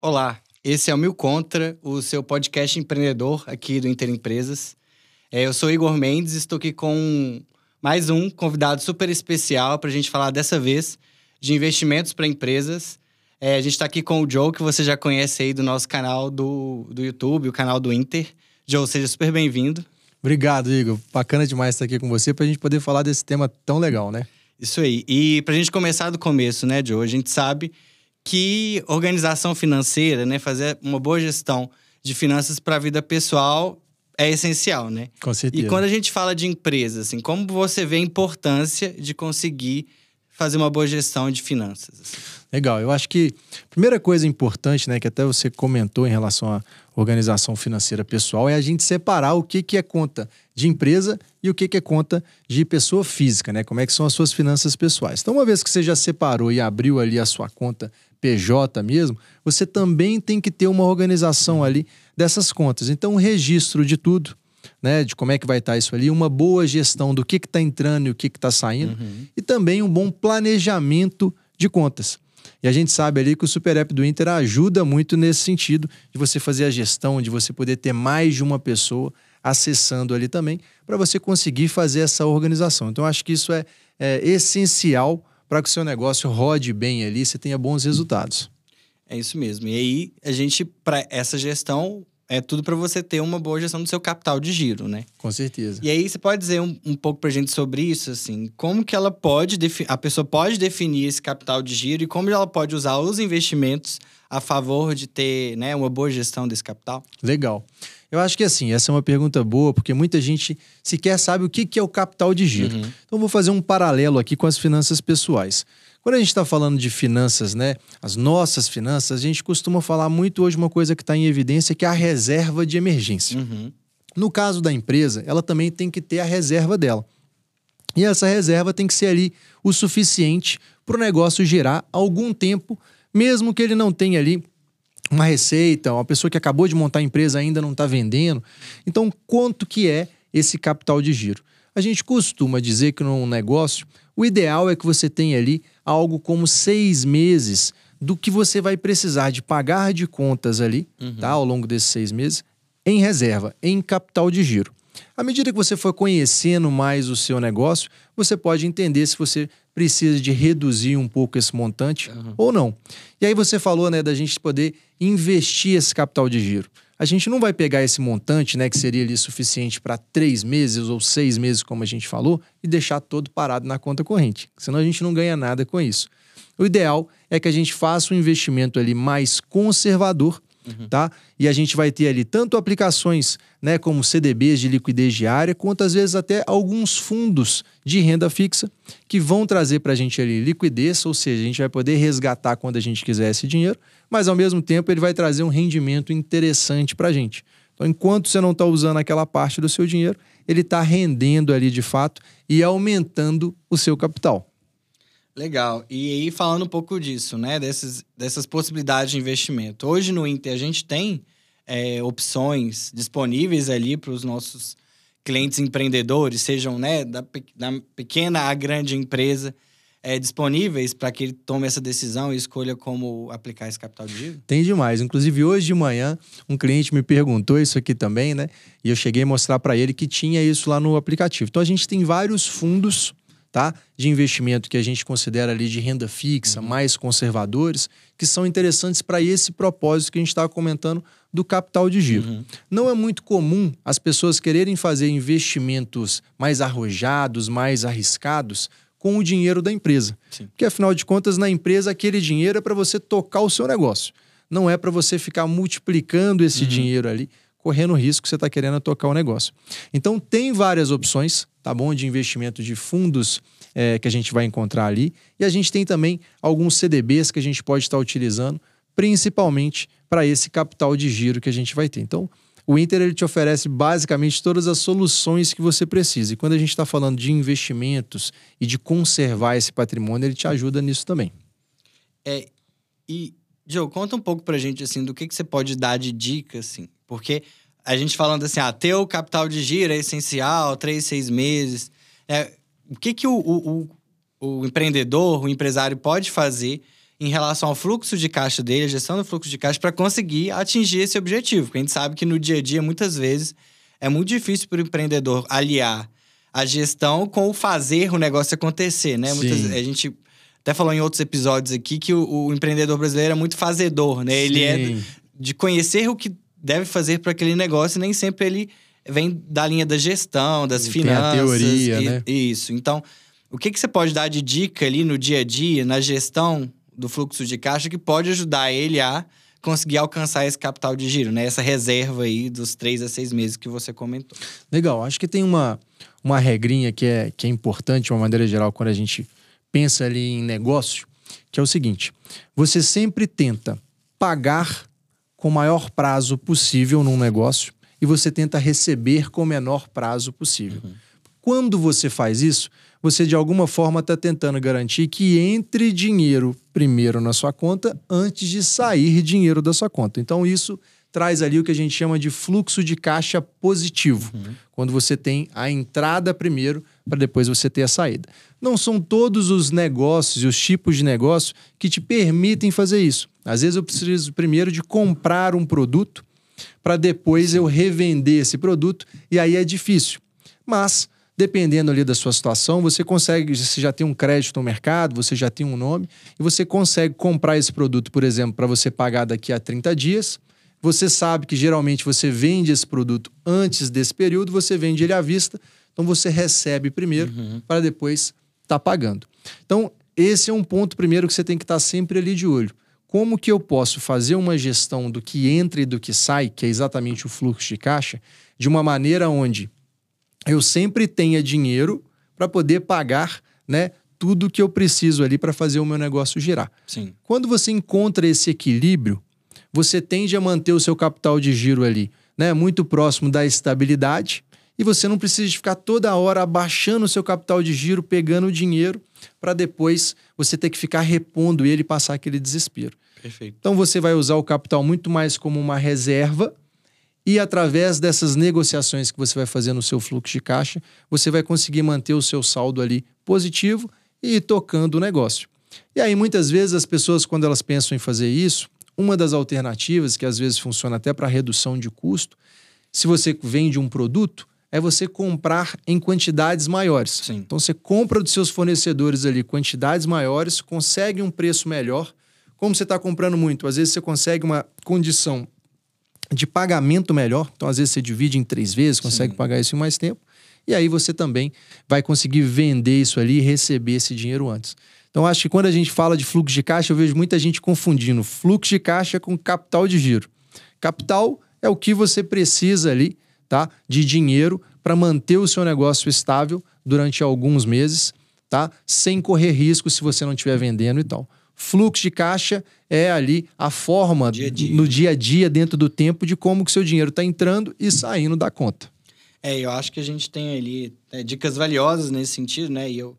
Olá, esse é o Mil Contra, o seu podcast empreendedor aqui do Inter Empresas. É, eu sou Igor Mendes, estou aqui com mais um convidado super especial para a gente falar dessa vez de investimentos para empresas. É, a gente está aqui com o Joe, que você já conhece aí do nosso canal do, do YouTube, o canal do Inter. Joe, seja super bem-vindo. Obrigado, Igor. Bacana demais estar aqui com você para a gente poder falar desse tema tão legal, né? Isso aí. E para a gente começar do começo, né, Joe? A gente sabe que organização financeira, né, fazer uma boa gestão de finanças para a vida pessoal é essencial, né? Com certeza. E quando a gente fala de empresa, assim, como você vê a importância de conseguir fazer uma boa gestão de finanças? Assim? Legal. Eu acho que a primeira coisa importante, né, que até você comentou em relação à organização financeira pessoal, é a gente separar o que, que é conta de empresa e o que, que é conta de pessoa física, né? Como é que são as suas finanças pessoais. Então, uma vez que você já separou e abriu ali a sua conta PJ mesmo, você também tem que ter uma organização ali dessas contas. Então, um registro de tudo, né, de como é que vai estar isso ali, uma boa gestão do que está entrando e o que está saindo, uhum. e também um bom planejamento de contas. E a gente sabe ali que o Super App do Inter ajuda muito nesse sentido, de você fazer a gestão, de você poder ter mais de uma pessoa acessando ali também, para você conseguir fazer essa organização. Então, acho que isso é, é essencial para que o seu negócio rode bem ali, você tenha bons resultados. É isso mesmo. E aí, a gente, para essa gestão, é tudo para você ter uma boa gestão do seu capital de giro, né? Com certeza. E aí, você pode dizer um, um pouco para a gente sobre isso, assim, como que ela pode, a pessoa pode definir esse capital de giro e como ela pode usar os investimentos a favor de ter né, uma boa gestão desse capital? Legal. Eu acho que assim, essa é uma pergunta boa, porque muita gente sequer sabe o que é o capital de giro. Uhum. Então, vou fazer um paralelo aqui com as finanças pessoais. Quando a gente está falando de finanças, né, as nossas finanças, a gente costuma falar muito hoje uma coisa que está em evidência, que é a reserva de emergência. Uhum. No caso da empresa, ela também tem que ter a reserva dela. E essa reserva tem que ser ali o suficiente para o negócio gerar algum tempo, mesmo que ele não tenha ali uma receita, uma pessoa que acabou de montar a empresa ainda não está vendendo. Então, quanto que é esse capital de giro? A gente costuma dizer que num negócio, o ideal é que você tenha ali algo como seis meses do que você vai precisar de pagar de contas ali, uhum. tá? Ao longo desses seis meses, em reserva, em capital de giro. À medida que você for conhecendo mais o seu negócio, você pode entender se você precisa de reduzir um pouco esse montante uhum. ou não. E aí você falou, né, da gente poder investir esse capital de giro. A gente não vai pegar esse montante, né, que seria ali suficiente para três meses ou seis meses, como a gente falou, e deixar todo parado na conta corrente. Senão a gente não ganha nada com isso. O ideal é que a gente faça um investimento ali mais conservador uhum. tá? E a gente vai ter ali tanto aplicações, né, como CDBs de liquidez diária, quanto às vezes até alguns fundos de renda fixa que vão trazer para a gente ali liquidez, ou seja, a gente vai poder resgatar quando a gente quiser esse dinheiro, mas ao mesmo tempo ele vai trazer um rendimento interessante para a gente. Então, enquanto você não está usando aquela parte do seu dinheiro, ele está rendendo ali de fato e aumentando o seu capital. Legal. E aí, falando um pouco disso, né? Dessas, dessas possibilidades de investimento. Hoje no Inter, a gente tem é, opções disponíveis ali para os nossos clientes empreendedores, sejam né, da, da pequena à grande empresa, é, disponíveis para que ele tome essa decisão e escolha como aplicar esse capital de giro? Tem demais. Inclusive, hoje de manhã, um cliente me perguntou isso aqui também, né? E eu cheguei a mostrar para ele que tinha isso lá no aplicativo. Então, a gente tem vários fundos tá? de investimento que a gente considera ali de renda fixa, uhum. mais conservadores, que são interessantes para esse propósito que a gente estava comentando do capital de giro. Uhum. Não é muito comum as pessoas quererem fazer investimentos mais arrojados, mais arriscados com o dinheiro da empresa. Sim. Porque afinal de contas, na empresa aquele dinheiro é para você tocar o seu negócio. Não é para você ficar multiplicando esse uhum. dinheiro ali correndo o risco que você está querendo tocar o negócio. Então, tem várias opções, tá bom? De investimento de fundos é, que a gente vai encontrar ali. E a gente tem também alguns CDBs que a gente pode estar utilizando, principalmente para esse capital de giro que a gente vai ter. Então, o Inter ele te oferece basicamente todas as soluções que você precisa. E quando a gente está falando de investimentos e de conservar esse patrimônio, ele te ajuda nisso também. É, e, Joe, conta um pouco para a gente assim, do que, que você pode dar de dica, assim, porque a gente falando assim, ah, ter o capital de giro é essencial, três, seis meses. É, o que, que o, o, o, o empreendedor, o empresário pode fazer em relação ao fluxo de caixa dele, a gestão do fluxo de caixa, para conseguir atingir esse objetivo. Porque a gente sabe que no dia a dia, muitas vezes, é muito difícil para o empreendedor aliar a gestão com o fazer o negócio acontecer, né? Muitas, a gente até falou em outros episódios aqui que o, o empreendedor brasileiro é muito fazedor, né? Ele é de conhecer o que deve fazer para aquele negócio e nem sempre ele vem da linha da gestão, das Tem finanças. a teoria, e, né? Isso. Então, o que, que você pode dar de dica ali no dia a dia, na gestão do fluxo de caixa, que pode ajudar ele a conseguir alcançar esse capital de giro, né? Essa reserva aí dos três a seis meses que você comentou. Legal. Acho que tem uma, uma regrinha que é, que é importante, de uma maneira geral, quando a gente pensa ali em negócio, que é o seguinte: você sempre tenta pagar com o maior prazo possível num negócio e você tenta receber com o menor prazo possível. Uhum. Quando você faz isso, você de alguma forma está tentando garantir que entre dinheiro primeiro na sua conta antes de sair dinheiro da sua conta. Então, isso traz ali o que a gente chama de fluxo de caixa positivo, uhum. quando você tem a entrada primeiro para depois você ter a saída. Não são todos os negócios e os tipos de negócio que te permitem fazer isso. Às vezes eu preciso primeiro de comprar um produto para depois eu revender esse produto e aí é difícil. Mas dependendo ali da sua situação, você consegue, você já tem um crédito no mercado, você já tem um nome, e você consegue comprar esse produto, por exemplo, para você pagar daqui a 30 dias. Você sabe que geralmente você vende esse produto antes desse período, você vende ele à vista, então você recebe primeiro uhum. para depois estar tá pagando. Então, esse é um ponto primeiro que você tem que estar tá sempre ali de olho. Como que eu posso fazer uma gestão do que entra e do que sai, que é exatamente o fluxo de caixa, de uma maneira onde eu sempre tenha dinheiro para poder pagar, né, tudo que eu preciso ali para fazer o meu negócio girar. Sim. Quando você encontra esse equilíbrio, você tende a manter o seu capital de giro ali, né, muito próximo da estabilidade, e você não precisa ficar toda hora abaixando o seu capital de giro, pegando o dinheiro para depois você ter que ficar repondo ele e passar aquele desespero. Perfeito. Então você vai usar o capital muito mais como uma reserva e através dessas negociações que você vai fazer no seu fluxo de caixa, você vai conseguir manter o seu saldo ali positivo e ir tocando o negócio. E aí, muitas vezes, as pessoas, quando elas pensam em fazer isso, uma das alternativas, que às vezes funciona até para redução de custo, se você vende um produto, é você comprar em quantidades maiores. Sim. Então, você compra dos seus fornecedores ali quantidades maiores, consegue um preço melhor. Como você está comprando muito, às vezes você consegue uma condição de pagamento melhor. Então, às vezes, você divide em três vezes, consegue Sim. pagar isso em mais tempo. E aí você também vai conseguir vender isso ali e receber esse dinheiro antes. Então, acho que quando a gente fala de fluxo de caixa, eu vejo muita gente confundindo fluxo de caixa com capital de giro. Capital é o que você precisa ali, tá? De dinheiro para manter o seu negócio estável durante alguns meses, tá? Sem correr risco se você não estiver vendendo e tal. Fluxo de caixa é ali a forma dia -dia. no dia a dia, dentro do tempo, de como que seu dinheiro está entrando e saindo da conta. É, eu acho que a gente tem ali é, dicas valiosas nesse sentido, né? E eu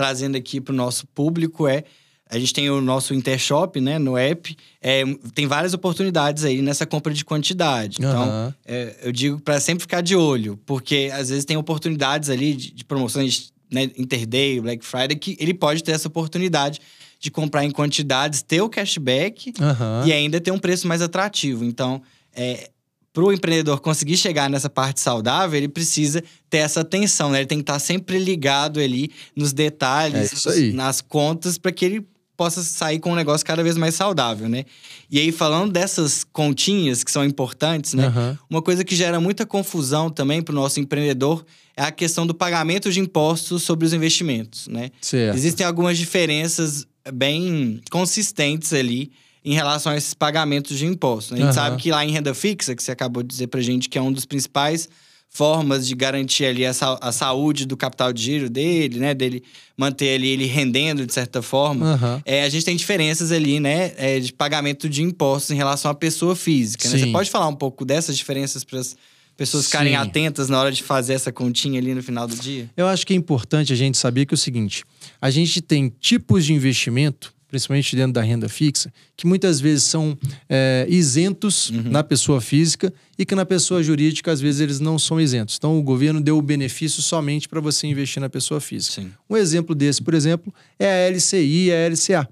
trazendo aqui para o nosso público é a gente tem o nosso Intershop, né, no app. É, tem várias oportunidades aí nessa compra de quantidade. Então, uhum. é, eu digo para sempre ficar de olho, porque às vezes tem oportunidades ali de, de promoções, né, Interday, Black Friday, que ele pode ter essa oportunidade de comprar em quantidades, ter o cashback uhum. e ainda ter um preço mais atrativo. Então, é, para o empreendedor conseguir chegar nessa parte saudável, ele precisa ter essa atenção, né? Ele tem que estar sempre ligado ali nos detalhes, é nas contas, para que ele possa sair com um negócio cada vez mais saudável, né? E aí, falando dessas continhas que são importantes, né? Uhum. Uma coisa que gera muita confusão também para o nosso empreendedor é a questão do pagamento de impostos sobre os investimentos, né? Certo. Existem algumas diferenças bem consistentes ali em relação a esses pagamentos de impostos. Né? A gente uhum. sabe que lá em renda fixa, que você acabou de dizer pra gente que é um dos principais formas de garantir ali a, sa a saúde do capital de giro dele, né? Dele manter ali ele rendendo de certa forma. Uhum. É, a gente tem diferenças ali, né? É, de pagamento de impostos em relação à pessoa física. Né? Você pode falar um pouco dessas diferenças para as pessoas ficarem Sim. atentas na hora de fazer essa continha ali no final do dia? Eu acho que é importante a gente saber que é o seguinte: a gente tem tipos de investimento principalmente dentro da renda fixa, que muitas vezes são é, isentos uhum. na pessoa física e que na pessoa jurídica, às vezes, eles não são isentos. Então, o governo deu o benefício somente para você investir na pessoa física. Sim. Um exemplo desse, por exemplo, é a LCI e a LCA.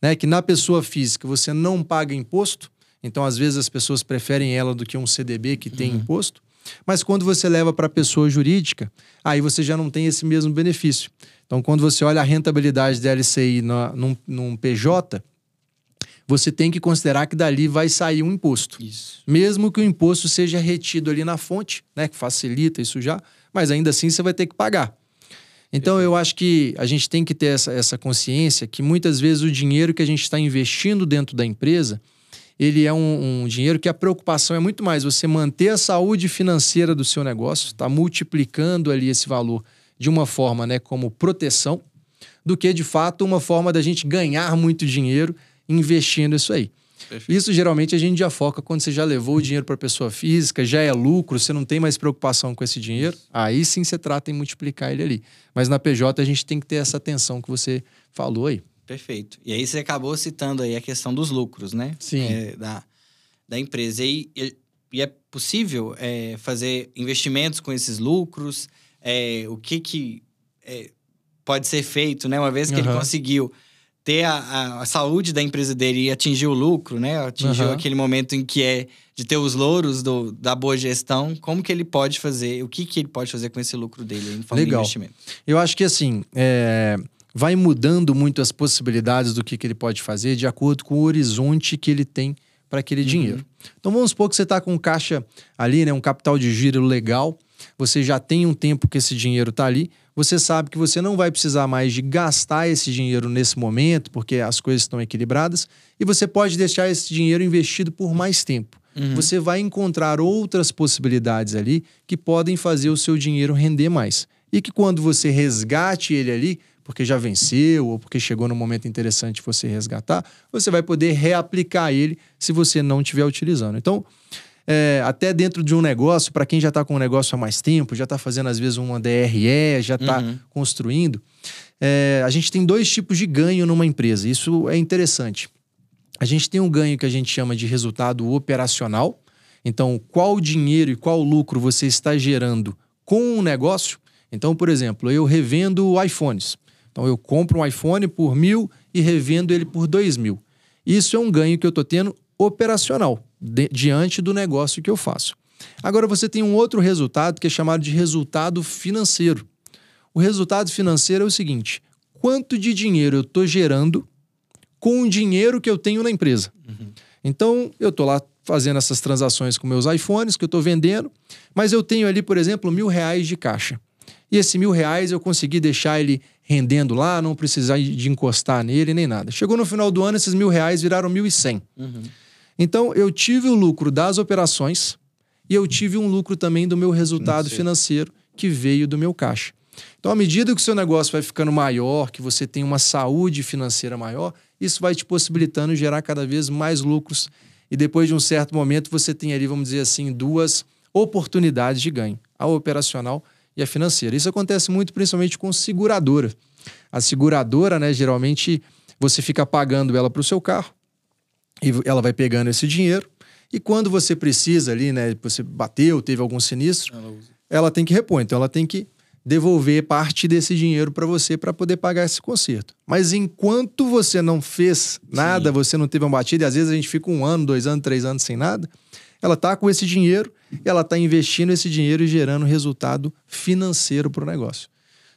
né? Que na pessoa física você não paga imposto, então às vezes as pessoas preferem ela do que um CDB que tem uhum. imposto. Mas quando você leva para a pessoa jurídica, aí você já não tem esse mesmo benefício. Então, quando você olha a rentabilidade da LCI na, num, num PJ, você tem que considerar que dali vai sair um imposto. Isso. Mesmo que o imposto seja retido ali na fonte, né, que facilita isso já, mas ainda assim você vai ter que pagar. Então eu acho que a gente tem que ter essa, essa consciência que muitas vezes o dinheiro que a gente está investindo dentro da empresa, ele é um, um, dinheiro que a preocupação é muito mais você manter a saúde financeira do seu negócio, está multiplicando ali esse valor de uma forma né, como proteção, do que de fato uma forma da gente ganhar muito dinheiro investindo isso aí. Perfeito. Isso geralmente a gente já foca quando você já levou o dinheiro para a pessoa física, já é lucro, você não tem mais preocupação com esse dinheiro, aí sim você trata em multiplicar ele ali. Mas na PJ a gente tem que ter essa atenção que você falou aí. Perfeito. E aí você acabou citando aí a questão dos lucros, né? Sim. É, da, da empresa. E, e é possível é, fazer investimentos com esses lucros? É, o que que é, pode ser feito, né? Uma vez que uhum. ele conseguiu ter a, a, a, saúde da empresa dele e atingir o lucro, né? Atingiu uhum. aquele momento em que é de ter os louros do, da boa gestão, como que ele pode fazer, o que que ele pode fazer com esse lucro dele em forma Legal. de investimento? Eu acho que assim, é, vai mudando muito as possibilidades do que, que ele pode fazer de acordo com o horizonte que ele tem para aquele uhum. dinheiro. Então vamos supor que você está com caixa ali, né, um capital de giro legal, você já tem um tempo que esse dinheiro está ali, você sabe que você não vai precisar mais de gastar esse dinheiro nesse momento, porque as coisas estão equilibradas, e você pode deixar esse dinheiro investido por mais tempo. Uhum. Você vai encontrar outras possibilidades ali que podem fazer o seu dinheiro render mais. E que quando você resgate ele ali, porque já venceu ou porque chegou no momento interessante você resgatar, você vai poder reaplicar ele se você não estiver utilizando. Então, é, até dentro de um negócio, para quem já está com um negócio há mais tempo, já está fazendo às vezes uma DRE, já está uhum. construindo, é, a gente tem dois tipos de ganho numa empresa. Isso é interessante. A gente tem um ganho que a gente chama de resultado operacional. Então, qual dinheiro e qual lucro você está gerando com o negócio? Então, por exemplo, eu revendo iPhones. Então, eu compro um iPhone por mil e revendo ele por dois mil. Isso é um ganho que eu estou tendo operacional de, diante do negócio que eu faço. Agora você tem um outro resultado que é chamado de resultado financeiro. O resultado financeiro é o seguinte: quanto de dinheiro eu estou gerando com o dinheiro que eu tenho na empresa. Uhum. Então, eu estou lá fazendo essas transações com meus iPhones que eu estou vendendo, mas eu tenho ali, por exemplo, mil reais de caixa. E esse mil reais eu consegui deixar ele rendendo lá, não precisar de encostar nele nem nada. Chegou no final do ano, esses mil reais viraram mil e cem. Uhum. Então, eu tive o lucro das operações e eu tive um lucro também do meu resultado financeiro, financeiro que veio do meu caixa. Então, à medida que o seu negócio vai ficando maior, que você tem uma saúde financeira maior, isso vai te possibilitando gerar cada vez mais lucros. E depois de um certo momento, você tem ali, vamos dizer assim, duas oportunidades de ganho: a operacional e a financeira. Isso acontece muito, principalmente com seguradora. A seguradora, né, geralmente, você fica pagando ela para o seu carro, e ela vai pegando esse dinheiro. E quando você precisa ali, né? Você bateu, teve algum sinistro, ela, ela tem que repor. Então ela tem que devolver parte desse dinheiro para você para poder pagar esse conserto. Mas enquanto você não fez nada, Sim. você não teve uma batida, e às vezes a gente fica um ano, dois anos, três anos sem nada, ela tá com esse dinheiro e ela tá investindo esse dinheiro e gerando resultado financeiro para o negócio.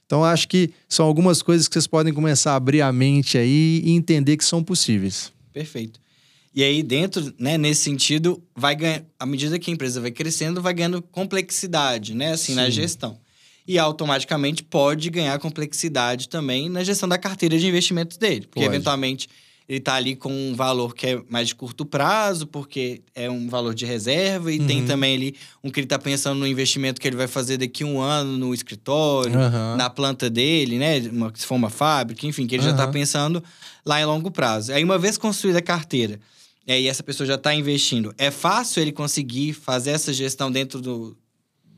Então acho que são algumas coisas que vocês podem começar a abrir a mente aí e entender que são possíveis. Perfeito. E aí, dentro, né, nesse sentido, vai ganhar, à medida que a empresa vai crescendo, vai ganhando complexidade, né, assim, Sim. na gestão. E automaticamente pode ganhar complexidade também na gestão da carteira de investimentos dele. Porque, pode. eventualmente, ele está ali com um valor que é mais de curto prazo, porque é um valor de reserva, e uhum. tem também ali um que ele está pensando no investimento que ele vai fazer daqui a um ano no escritório, uhum. na planta dele, né? Uma, se for uma fábrica, enfim, que ele uhum. já está pensando lá em longo prazo. Aí, uma vez construída a carteira é, e essa pessoa já está investindo, é fácil ele conseguir fazer essa gestão dentro do,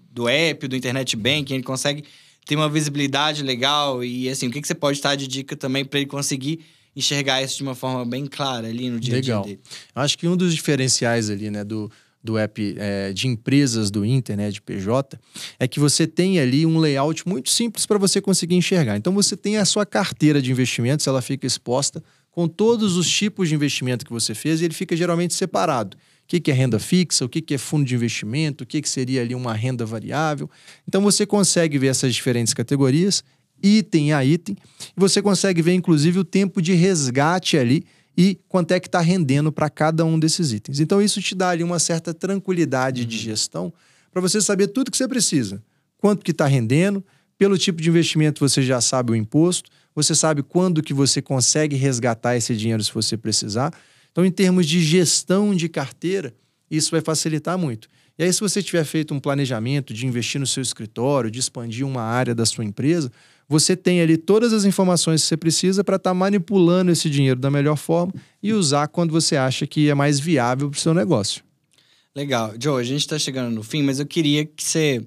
do app, do internet banking, ele consegue ter uma visibilidade legal e assim, o que, que você pode estar de dica também para ele conseguir enxergar isso de uma forma bem clara ali no dia a dia dele? Acho que um dos diferenciais ali, né, do, do app é, de empresas do Inter, né, de PJ, é que você tem ali um layout muito simples para você conseguir enxergar. Então você tem a sua carteira de investimentos, ela fica exposta com todos os tipos de investimento que você fez e ele fica geralmente separado. O que, que é renda fixa, o que, que é fundo de investimento, o que, que seria ali uma renda variável. Então você consegue ver essas diferentes categorias, item a item, e você consegue ver, inclusive, o tempo de resgate ali e quanto é que está rendendo para cada um desses itens. Então, isso te dá ali uma certa tranquilidade uhum. de gestão para você saber tudo que você precisa. Quanto que está rendendo, pelo tipo de investimento você já sabe o imposto, você sabe quando que você consegue resgatar esse dinheiro se você precisar. Então, em termos de gestão de carteira, isso vai facilitar muito. E aí, se você tiver feito um planejamento de investir no seu escritório, de expandir uma área da sua empresa, você tem ali todas as informações que você precisa para estar tá manipulando esse dinheiro da melhor forma e usar quando você acha que é mais viável para o seu negócio. Legal. Joe, a gente está chegando no fim, mas eu queria que você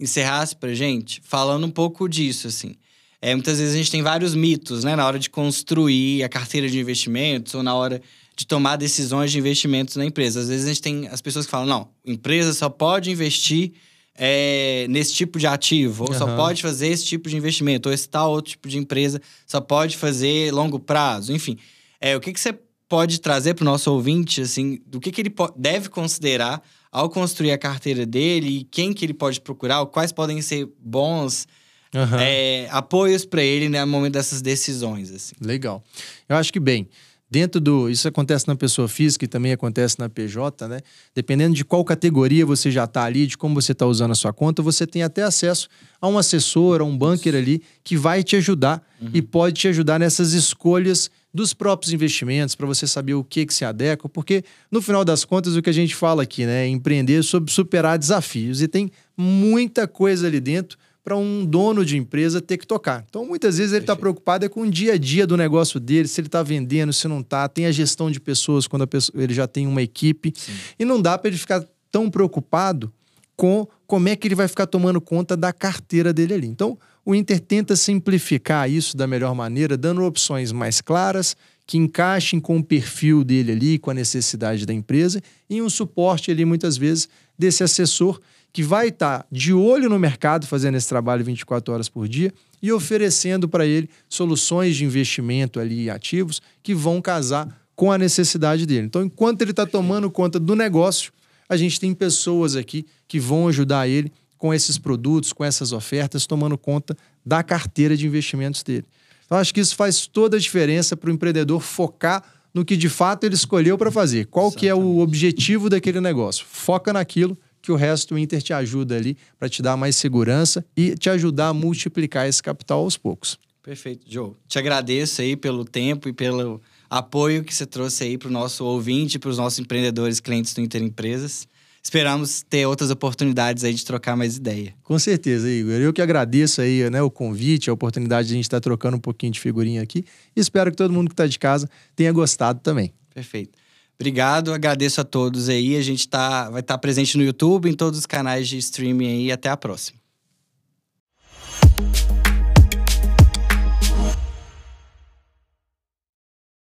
encerrasse para gente falando um pouco disso, assim. É, muitas vezes a gente tem vários mitos, né, na hora de construir a carteira de investimentos ou na hora de tomar decisões de investimentos na empresa. Às vezes a gente tem as pessoas que falam, não, empresa só pode investir é, nesse tipo de ativo, ou uhum. só pode fazer esse tipo de investimento, ou esse tal outro tipo de empresa só pode fazer longo prazo, enfim. É, o que, que você pode trazer para o nosso ouvinte, assim, do que, que ele deve considerar ao construir a carteira dele e quem que ele pode procurar, quais podem ser bons uhum. é, apoios para ele né, no momento dessas decisões. Assim. Legal. Eu acho que, bem, Dentro do. Isso acontece na pessoa física e também acontece na PJ, né? Dependendo de qual categoria você já está ali, de como você está usando a sua conta, você tem até acesso a um assessor, a um banker ali, que vai te ajudar uhum. e pode te ajudar nessas escolhas dos próprios investimentos, para você saber o que, que se adequa, porque no final das contas o que a gente fala aqui, né? É empreender sobre superar desafios. E tem muita coisa ali dentro para um dono de empresa ter que tocar. Então, muitas vezes ele está preocupado é com o dia a dia do negócio dele, se ele está vendendo, se não está. Tem a gestão de pessoas quando pessoa, ele já tem uma equipe. Sim. E não dá para ele ficar tão preocupado com como é que ele vai ficar tomando conta da carteira dele ali. Então, o Inter tenta simplificar isso da melhor maneira, dando opções mais claras, que encaixem com o perfil dele ali, com a necessidade da empresa, e um suporte ali, muitas vezes, desse assessor que vai estar tá de olho no mercado fazendo esse trabalho 24 horas por dia e oferecendo para ele soluções de investimento ali ativos que vão casar com a necessidade dele. Então, enquanto ele está tomando conta do negócio, a gente tem pessoas aqui que vão ajudar ele com esses produtos, com essas ofertas, tomando conta da carteira de investimentos dele. Então, acho que isso faz toda a diferença para o empreendedor focar no que de fato ele escolheu para fazer. Qual Exatamente. que é o objetivo daquele negócio? Foca naquilo que o resto o Inter te ajuda ali para te dar mais segurança e te ajudar a multiplicar esse capital aos poucos. Perfeito, Joe. Te agradeço aí pelo tempo e pelo apoio que você trouxe aí para o nosso ouvinte, para os nossos empreendedores, clientes do Inter Empresas. Esperamos ter outras oportunidades aí de trocar mais ideia. Com certeza, Igor. Eu que agradeço aí né, o convite, a oportunidade de a gente estar trocando um pouquinho de figurinha aqui. E espero que todo mundo que está de casa tenha gostado também. Perfeito. Obrigado, agradeço a todos aí. A gente tá, vai estar tá presente no YouTube, em todos os canais de streaming aí. Até a próxima.